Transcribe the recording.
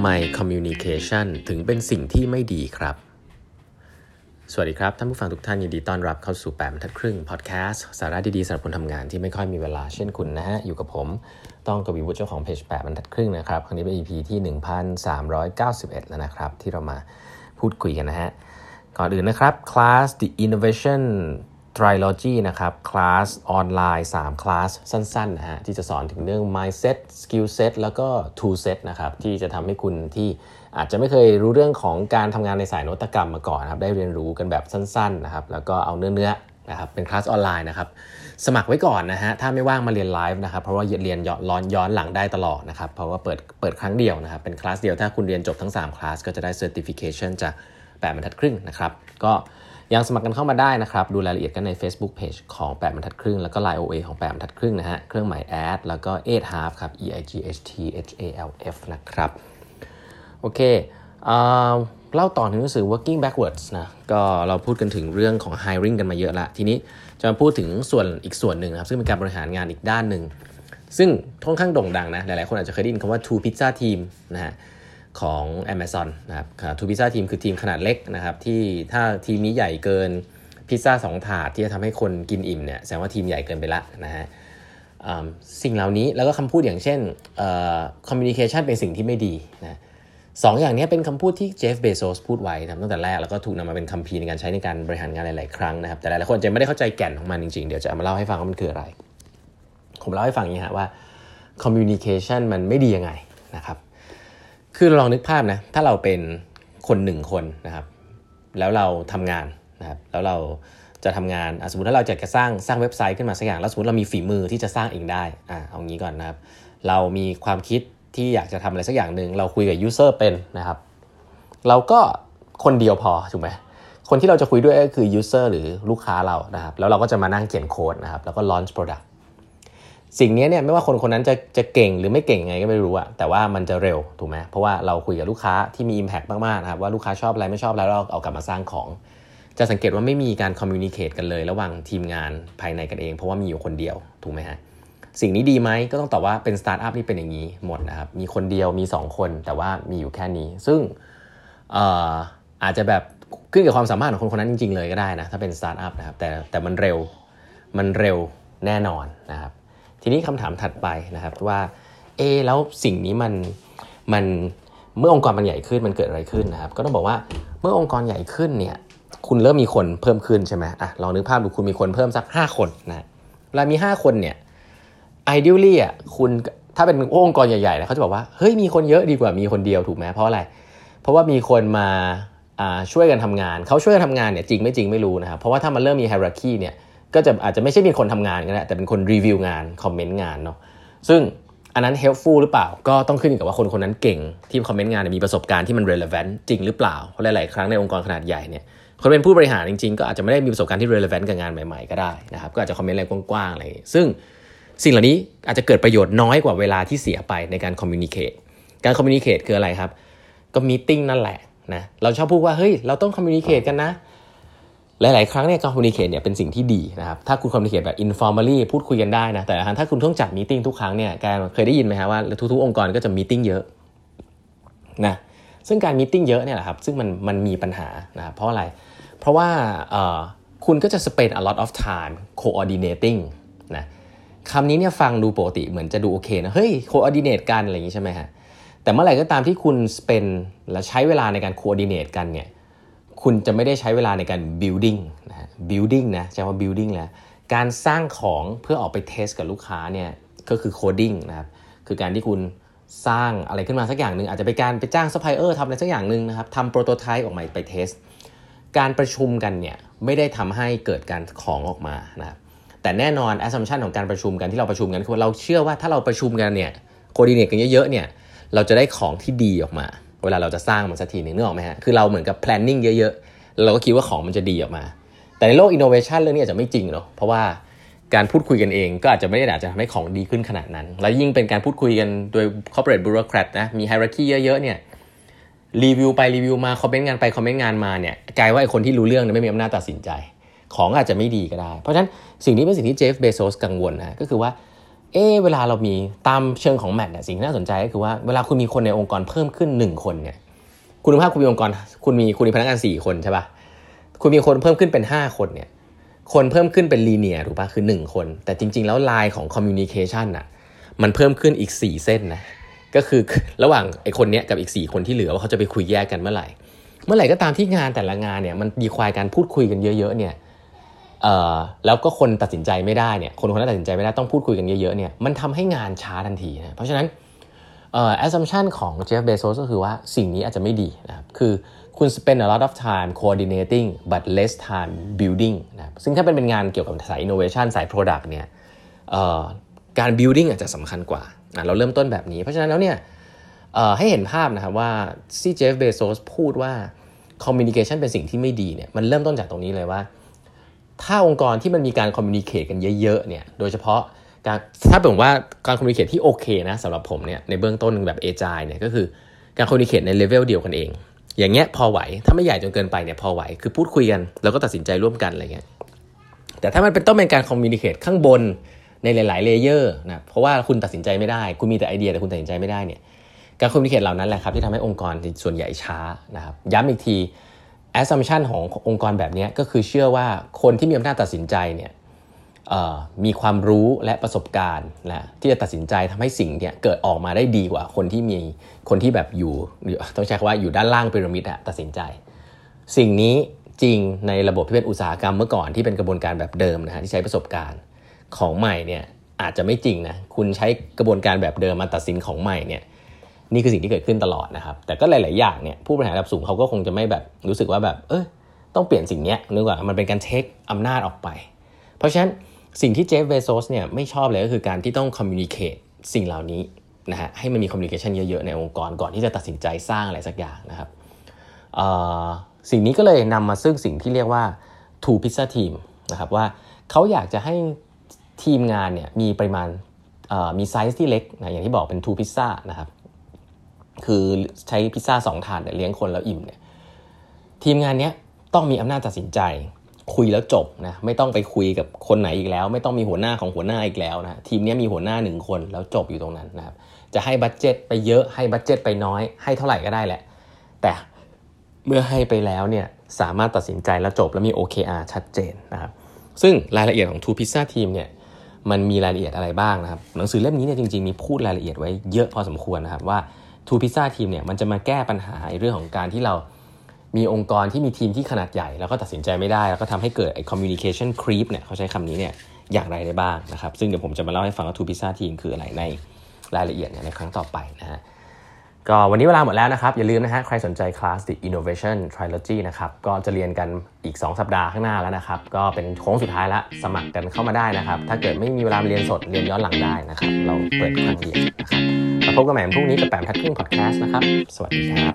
ำไม communication ถึงเป็นสิ่งที่ไม่ดีครับ สวัสดีครับ ท่านผู้ฟังทุกท่านยินดีต้อนรับเข้าสู่แปดบรรทัดครึ่งพอดแคสต์สาระดีๆสำหรับคนทำงานที่ไม่ค่อยมีเวลาเช่นคุณนะฮะ อยู่กับผม ต้องกวีวุฒิเจ้าของเพจแปดบรรทัดครึ่งนะครับครั้งนี้เป็น EP ที่ 1391 แล้วนะครับ ที่เรามาพูดคุยกันนะฮะ ก่อนอื่นนะครับ คลาส The Innovation Trilogy นะครับคลาสออนไลน์3คลาสสั้นๆนะฮะที่จะสอนถึงเรื่อง mindset skill set แล้วก็ tool set นะครับที่จะทำให้คุณที่อาจจะไม่เคยรู้เรื่องของการทำงานในสายนวัตกรรมมาก่อนนะครับได้เรียนรู้กันแบบสั้นๆนะครับแล้วก็เอาเนื้อๆนะครับเป็นคลาสออนไลน์นะครับสมัครไว้ก่อนนะฮะถ้าไม่ว่างมาเรียนไลฟ์นะครับเพราะว่าเรียนย้อนย้อนหลังได้ตลอดนะครับเพราะว่าเปิดเปิดครั้งเดียวนะครับเป็นคลาสเดียวถ้าคุณเรียนจบทั้ง3คลาสก็จะได้ certification จากแปดบรรทัดครึ่งนะครับก็ ยังสมัครกันเข้ามาได้นะครับ ดูรายละเอียดกันใน Facebook Page ของ 8บรรทัดครึ่ง แล้วก็ Line OA ของ 8บรรทัดครึ่งนะฮะ เครื่องหมายแอดแล้วก็8 half ครับ e i g h t h a l f นะครับ โอเคเล่าต่อถึงหนังสือ working backwards นะ ก็เราพูดกันถึงเรื่องของ hiring กันมาเยอะละ ทีนี้จะมาพูดถึงส่วนอีกส่วนหนึ่งครับ ซึ่งเป็นการบริหารงานอีกด้านหนึ่ง ซึ่งค่อนข้างโด่งดังนะ หลายๆ คนอาจจะเคยได้ยินคำว่า two pizza team นะฮะ ของ Amazon นะครับทูพิซซ่าทีมคือทีมขนาดเล็กนะครับที่ถ้าทีมนี้ใหญ่เกินพิซซ่าสองถาดที่จะทำให้คนกินอิ่มเนี่ยแสดงว่าทีมใหญ่เกินไปละนะฮะสิ่งเหล่านี้แล้วก็คำพูดอย่างเช่น communication เป็นสิ่งที่ไม่ดีนะสองอย่างนี้เป็นคำพูดที่เจฟเบโซสพูดไว้ตั้งแต่แรก แล้วก็ถูกนำมาเป็นคัมภีร์ในการใช้ในการบริหารงานหลาย ๆ ครั้งนะครับ แต่หลายๆคนจะไม่ได้เข้าใจแก่นของมันจริง ๆ เดี๋ยวจะมาเล่าให้ฟังว่ามันคืออะไร ผมเล่าให้ฟังอย่างนี้ฮะว่า communication มันไม่ดียังไงนะครับ คือลองนึกภาพนะ ถ้าเราเป็นคนหนึ่งคนนะครับ แล้วเราทำงานนะครับ แล้วเราจะทำงาน สมมติถ้าเราจะจะสร้างสร้างเว็บไซต์ขึ้นมาสักอย่าง แล้วสมมติเรามีฝีมือที่จะสร้างเองได้ อ่า เอางี้ก่อนนะครับ เรามีความคิดที่อยากจะทำอะไรสักอย่างหนึ่ง เราคุยกับ user เป็นนะครับ เราก็คนเดียวพอ ถูกไหมคนที่เราจะคุยด้วยก็คือ user หรือลูกค้าเรานะครับ แล้วเราก็จะมานั่งเขียนโค้ดนะครับ แล้วก็ launch product สิ่งนี้เนี่ยไม่ว่าคนคนนั้นจะจะเก่งหรือไม่เก่งไงก็ไม่รู้อะแต่ว่ามันจะเร็วถูกไหมเพราะว่าเราคุยกับลูกค้าที่มี impact มากๆนะครับว่าลูกค้าชอบอะไรไม่ชอบอะไรเราเอากลับมาสร้างของ จะสังเกตว่าไม่มีการ communicate กันเลย ระหว่างทีมงานภายในกันเอง เพราะว่ามีอยู่คนเดียวถูกไหมฮะสิ่งนี้ดีไหมก็ต้องตอบว่าเป็นสตาร์ทอัพนี่เป็นอย่างนี้หมดนะครับมีคนเดียวมี 2 คนแต่ว่ามีอยู่แค่นี้ ซึ่งอาจจะแบบขึ้นกับความสามารถของคนคนนั้นจริงๆเลยก็ได้นะถ้าเป็นสตาร์ทอัพนะครับแต่แต่มันเร็วมันเร็วแน่นอนนะครับ ทีนี้คำถามถัดไปนะครับว่าเอแล้วสิ่งนี้มันมันเมื่อองค์กรมันใหญ่ขึ้นมันเกิดอะไรขึ้นนะครับ ก็ต้องบอกว่าเมื่อองค์กรใหญ่ขึ้นเนี่ยคุณเริ่มมีคนเพิ่มขึ้นใช่ไหมอะลองนึกภาพดูคุณมีคนเพิ่มสัก 5 คนนะเวลามี 5 คนเนี่ย ideally อะคุณถ้าเป็นองค์กรใหญ่ๆนะเขาจะบอกว่าเฮ้ยมีคนเยอะดีกว่ามีคนเดียวถูกไหมเพราะอะไร เพราะว่ามีคนมาช่วยกันทำงานเขาช่วยกันทำงานเนี่ยจริงไม่จริงไม่รู้นะครับเพราะว่าถ้ามันเริ่มมี hierarchy เนี่ย ก็จะอาจจะไม่ใช่เป็นคนทำงานก็ได้แต่เป็นคนรีวิวงานคอมเมนต์งานเนาะซึ่งอันนั้น helpful หรือเปล่า ก็ต้องขึ้นกับว่าคนคนนั้นเก่งที่คอมเมนต์งานมีประสบการณ์ที่มัน relevant จริงหรือเปล่า เพราะหลาย ๆ ครั้งในองค์กรขนาดใหญ่เนี่ยคนเป็นผู้บริหารจริง ๆ ก็อาจจะไม่ได้มีประสบการณ์ที่ relevant กับงานใหม่ ๆ ก็ได้นะครับก็อาจจะคอมเมนต์อะไรกว้าง ๆ อะไรซึ่งสิ่งเหล่านี้อาจจะเกิดประโยชน์น้อยกว่าเวลาที่เสียไปในการ communicate การ communicate คืออะไรครับ ก็ meeting นั่นแหละนะเราชอบพูดว่าเฮ้ยเราต้อง communicate กันนะ หลาย ๆ ครั้งเนี่ยการ communicate เนี่ยเป็นสิ่งที่ดีนะครับ ถ้าคุณ communicate แบบ informally พูดคุยกันได้นะ แต่ถ้าคุณต้องจัด meeting ทุกครั้งเนี่ยการเคยได้ยินไหมฮะว่าทุก ๆ องค์กรก็จะมีติ้งเยอะนะซึ่งการมีติ้งเยอะเนี่ยแหละครับซึ่งมันมันมีปัญหานะเพราะอะไร เพราะว่าคุณก็จะ spend a lot of time coordinating นะคำนี้เนี่ยฟังดูปกติเหมือนจะดูโอเคนะ เฮ้ย coordinate กันอะไรอย่างนี้ใช่ไหมฮะแต่เมื่อไหร่ก็ตามที่คุณ spend และใช้เวลาในการ coordinate กันเนี่ย คุณจะไม่ได้ใช้เวลาในการ building นะ building นะใช้ว่า building แล้วการสร้างของเพื่อออกไป test กับลูกค้าเนี่ยก็คือ coding นะครับคือการที่คุณสร้างอะไรขึ้นมาสักอย่างหนึ่งอาจจะไปการไปจ้างซัพพลายเออร์ทำอะไรสักอย่างหนึ่งนะครับทำ prototype ออกมาไป test การประชุมกันเนี่ยไม่ได้ทำให้เกิดการของออกมานะครับแต่แน่นอน assumption ของการประชุมกันที่เราประชุมกันคือเราเชื่อว่าถ้าเราประชุมกันเนี่ย coordinate กันเยอะๆเนี่ยเราจะได้ของที่ดีออกมา เวลาเราจะสร้างมันสักทีหนึ่งนึกออกไหมฮะคือเราเหมือนกับ planning เยอะๆเราก็คิดว่าของมันจะดีออกมา แต่ในโลก innovation เรื่องนี้อาจจะไม่จริงเนาะเพราะว่าการพูดคุยกันเองก็อาจจะไม่ได้อาจจะทำให้ของดีขึ้นขนาดนั้น แล้วยิ่งเป็นการพูดคุยกันโดย corporate bureaucrat นะมี hierarchy เยอะๆเนี่ยรีวิวไปรีวิวมาคอมเมนต์งานไปคอมเมนต์งานมาเนี่ยกลายว่าไอ้คนที่รู้เรื่องเนี่ยไม่มีอำนาจตัดสินใจ ของอาจจะไม่ดีก็ได้ เพราะฉะนั้นสิ่งนี้เป็นสิ่งที่เจฟเบโซสกังวลนะก็คือว่า เออเวลาเรามีตามเชิงของแมทเนี่ยสิ่งที่น่าสนใจก็คือว่าเวลาคุณมีคนในองค์กรเพิ่มขึ้นหนึ่งคนเนี่ยคุณภาพคุณมีองค์กรคุณมีคุณมีพนักงานสี่คนใช่ปะคุณมีคนเพิ่มขึ้นเป็นห้าคนเนี่ยคนเพิ่มขึ้นเป็นลีเนียถูกปะคือหนึ่งคน แต่จริง ๆ แล้วลายของคอมมิวนิเคชันอะมันเพิ่มขึ้นอีกสี่เส้นนะก็คือระหว่างไอ้คนเนี้ยกับอีกสี่คนที่เหลือว่าเขาจะไปคุยแยกกันเมื่อไหร่ เมื่อไหร่ก็ตามที่งานแต่ละงานเนี่ยมันมีควายการพูดคุยกันเยอะๆเนี่ย แล้วก็คนตัดสินใจไม่ได้เนี่ยคนคนนั้นตัดสินใจไม่ได้ต้องพูดคุยกันเยอะๆเนี่ยมันทำให้งานช้าทันทีนะเพราะฉะนั้นเอ่อ assumption ของ Jeff Bezos ก็คือว่าสิ่งนี้อาจจะไม่ดีนะครับคือคุณ spend a lot of time coordinating but less time building นะซึ่งถ้าเป็นเป็นงานเกี่ยวกับสาย innovation สาย product เนี่ยการ building อาจจะสำคัญกว่า เราเริ่มต้นแบบนี้ เพราะฉะนั้นแล้วเนี่ยให้เห็นภาพนะครับว่าซีเจฟเบโซสพูดว่า communication เป็นสิ่งที่ไม่ดีเนี่ยมันเริ่มต้นจากตรงนี้เลยว่า ถ้าองค์กรที่มันมีการ communicate กันเยอะๆเนี่ยโดยเฉพาะการถ้าผมว่าการ communicate ที่โอเคนะสำหรับผมเนี่ยในเบื้องต้นแบบ agile เนี่ยก็คือการ communicate ในเลเวลเดียวกันเอง อย่างเงี้ยพอไหวถ้าไม่ใหญ่จนเกินไปเนี่ยพอไหวคือพูดคุยกันแล้วก็ตัดสินใจร่วมกันอะไรเงี้ยแต่ถ้ามันเป็นต้องเป็นการ communicate ข้างบนในหลาย ๆ layer นะเพราะว่าคุณตัดสินใจไม่ได้ คุณมีแต่ไอเดียแต่คุณตัดสินใจไม่ได้เนี่ยการ communicate เหล่านั้นแหละครับที่ทำให้องค์กรส่วนใหญ่ช้านะครับย้ำอีกที assumption ขององค์กรแบบนี้ก็คือเชื่อว่าคนที่มีอำนาจตัดสินใจเนี่ยมีความรู้และประสบการณ์นะที่จะตัดสินใจทำให้สิ่งเนี่ยเกิดออกมาได้ดีกว่าคนที่มีคนที่แบบอยู่ต้องใช้คำว่าอยู่ด้านล่างพีระมิดอะตัดสินใจ สิ่งนี้จริงในระบบที่เป็นอุตสาหกรรมเมื่อก่อนที่เป็นกระบวนการแบบเดิมนะฮะที่ใช้ประสบการณ์ของใหม่เนี่ยอาจจะไม่จริงนะคุณใช้กระบวนการแบบเดิมมาตัดสินของใหม่เนี่ย นี่คือสิ่งที่เกิดขึ้นตลอดนะครับ แต่ก็หลาย ๆ อย่างเนี่ยผู้บริหารระดับสูงเขาก็คงจะไม่แบบรู้สึกว่าแบบ เออต้องเปลี่ยนสิ่งนี้นึกว่ามันเป็นการ take อำนาจออกไป เพราะฉะนั้นสิ่งที่เจฟเบโซสเนี่ยไม่ชอบเลยก็คือการที่ต้อง communicate สิ่งเหล่านี้นะฮะให้มันมี communication เยอะ ๆ ในองค์กรก่อนที่จะตัดสินใจสร้างอะไรสักอย่างนะครับสิ่งนี้ก็เลยนำมาซึ่งสิ่งที่เรียกว่า two pizza team นะครับว่าเขาอยากจะให้ทีมงานเนี่ยมีปริมาณมีไซส์ที่เล็กนะอย่างที่บอกเป็น two pizza นะครับ คือใช้พิซซ่าสองถาดเลี้ยงคนแล้วอิ่มเนี่ยทีมงานเนี้ยต้องมีอำนาจตัดสินใจ คุยแล้วจบนะไม่ต้องไปคุยกับคนไหนอีกแล้ว ไม่ต้องมีหัวหน้าของหัวหน้าอีกแล้วนะทีมนี้มีหัวหน้าหนึ่งคนแล้วจบอยู่ตรงนั้นนะครับจะให้บัตเจ็ตไปเยอะให้บัตเจ็ตไปน้อยให้เท่าไหร่ก็ได้แหละ แต่เมื่อให้ไปแล้วเนี่ยสามารถตัดสินใจแล้วจบแล้วมี OKR ชัดเจนนะครับซึ่งรายละเอียดของ Two Pizza Team เนี่ยมันมีรายละเอียดอะไรบ้างนะครับหนังสือเล่มนี้เนี่ยจริงๆมีพูดรายละเอียดไว้เยอะพอสมควรนะครับว่า ทูพิซซ่าทีมเนี่ยมันจะมาแก้ปัญหาเรื่องของการที่เรามีองค์กรที่มีทีมที่ขนาดใหญ่ แล้วก็ตัดสินใจไม่ได้ แล้วก็ทำให้เกิดไอ้ communication creep เนี่ยเขาใช้คำนี้เนี่ยอย่างไรได้บ้างนะครับ ซึ่งเดี๋ยวผมจะมาเล่าให้ฟังว่าทูพิซซ่าทีมคืออะไรในรายละเอียดเนี่ยในครั้งต่อไปนะฮะ ก็วันนี้เวลาหมดแล้วนะครับ อย่าลืมนะฮะใครสนใจคลาส The Innovation Trilogy นะครับก็จะเรียนกันอีก 2 สัปดาห์ข้างหน้าแล้วนะครับ ก็เป็นโค้งสุดท้ายละสมัครกันเข้ามาได้นะครับ ถ้าเกิดไม่มีเวลาเรียนสดเรียนย้อนหลังได้นะครับ เราเปิดครั้งเดียวนะครับแล้วพบกันใหม่พรุ่งนี้กับแปมทัดครึ่งพอดแคสต์นะครับ สวัสดีครับ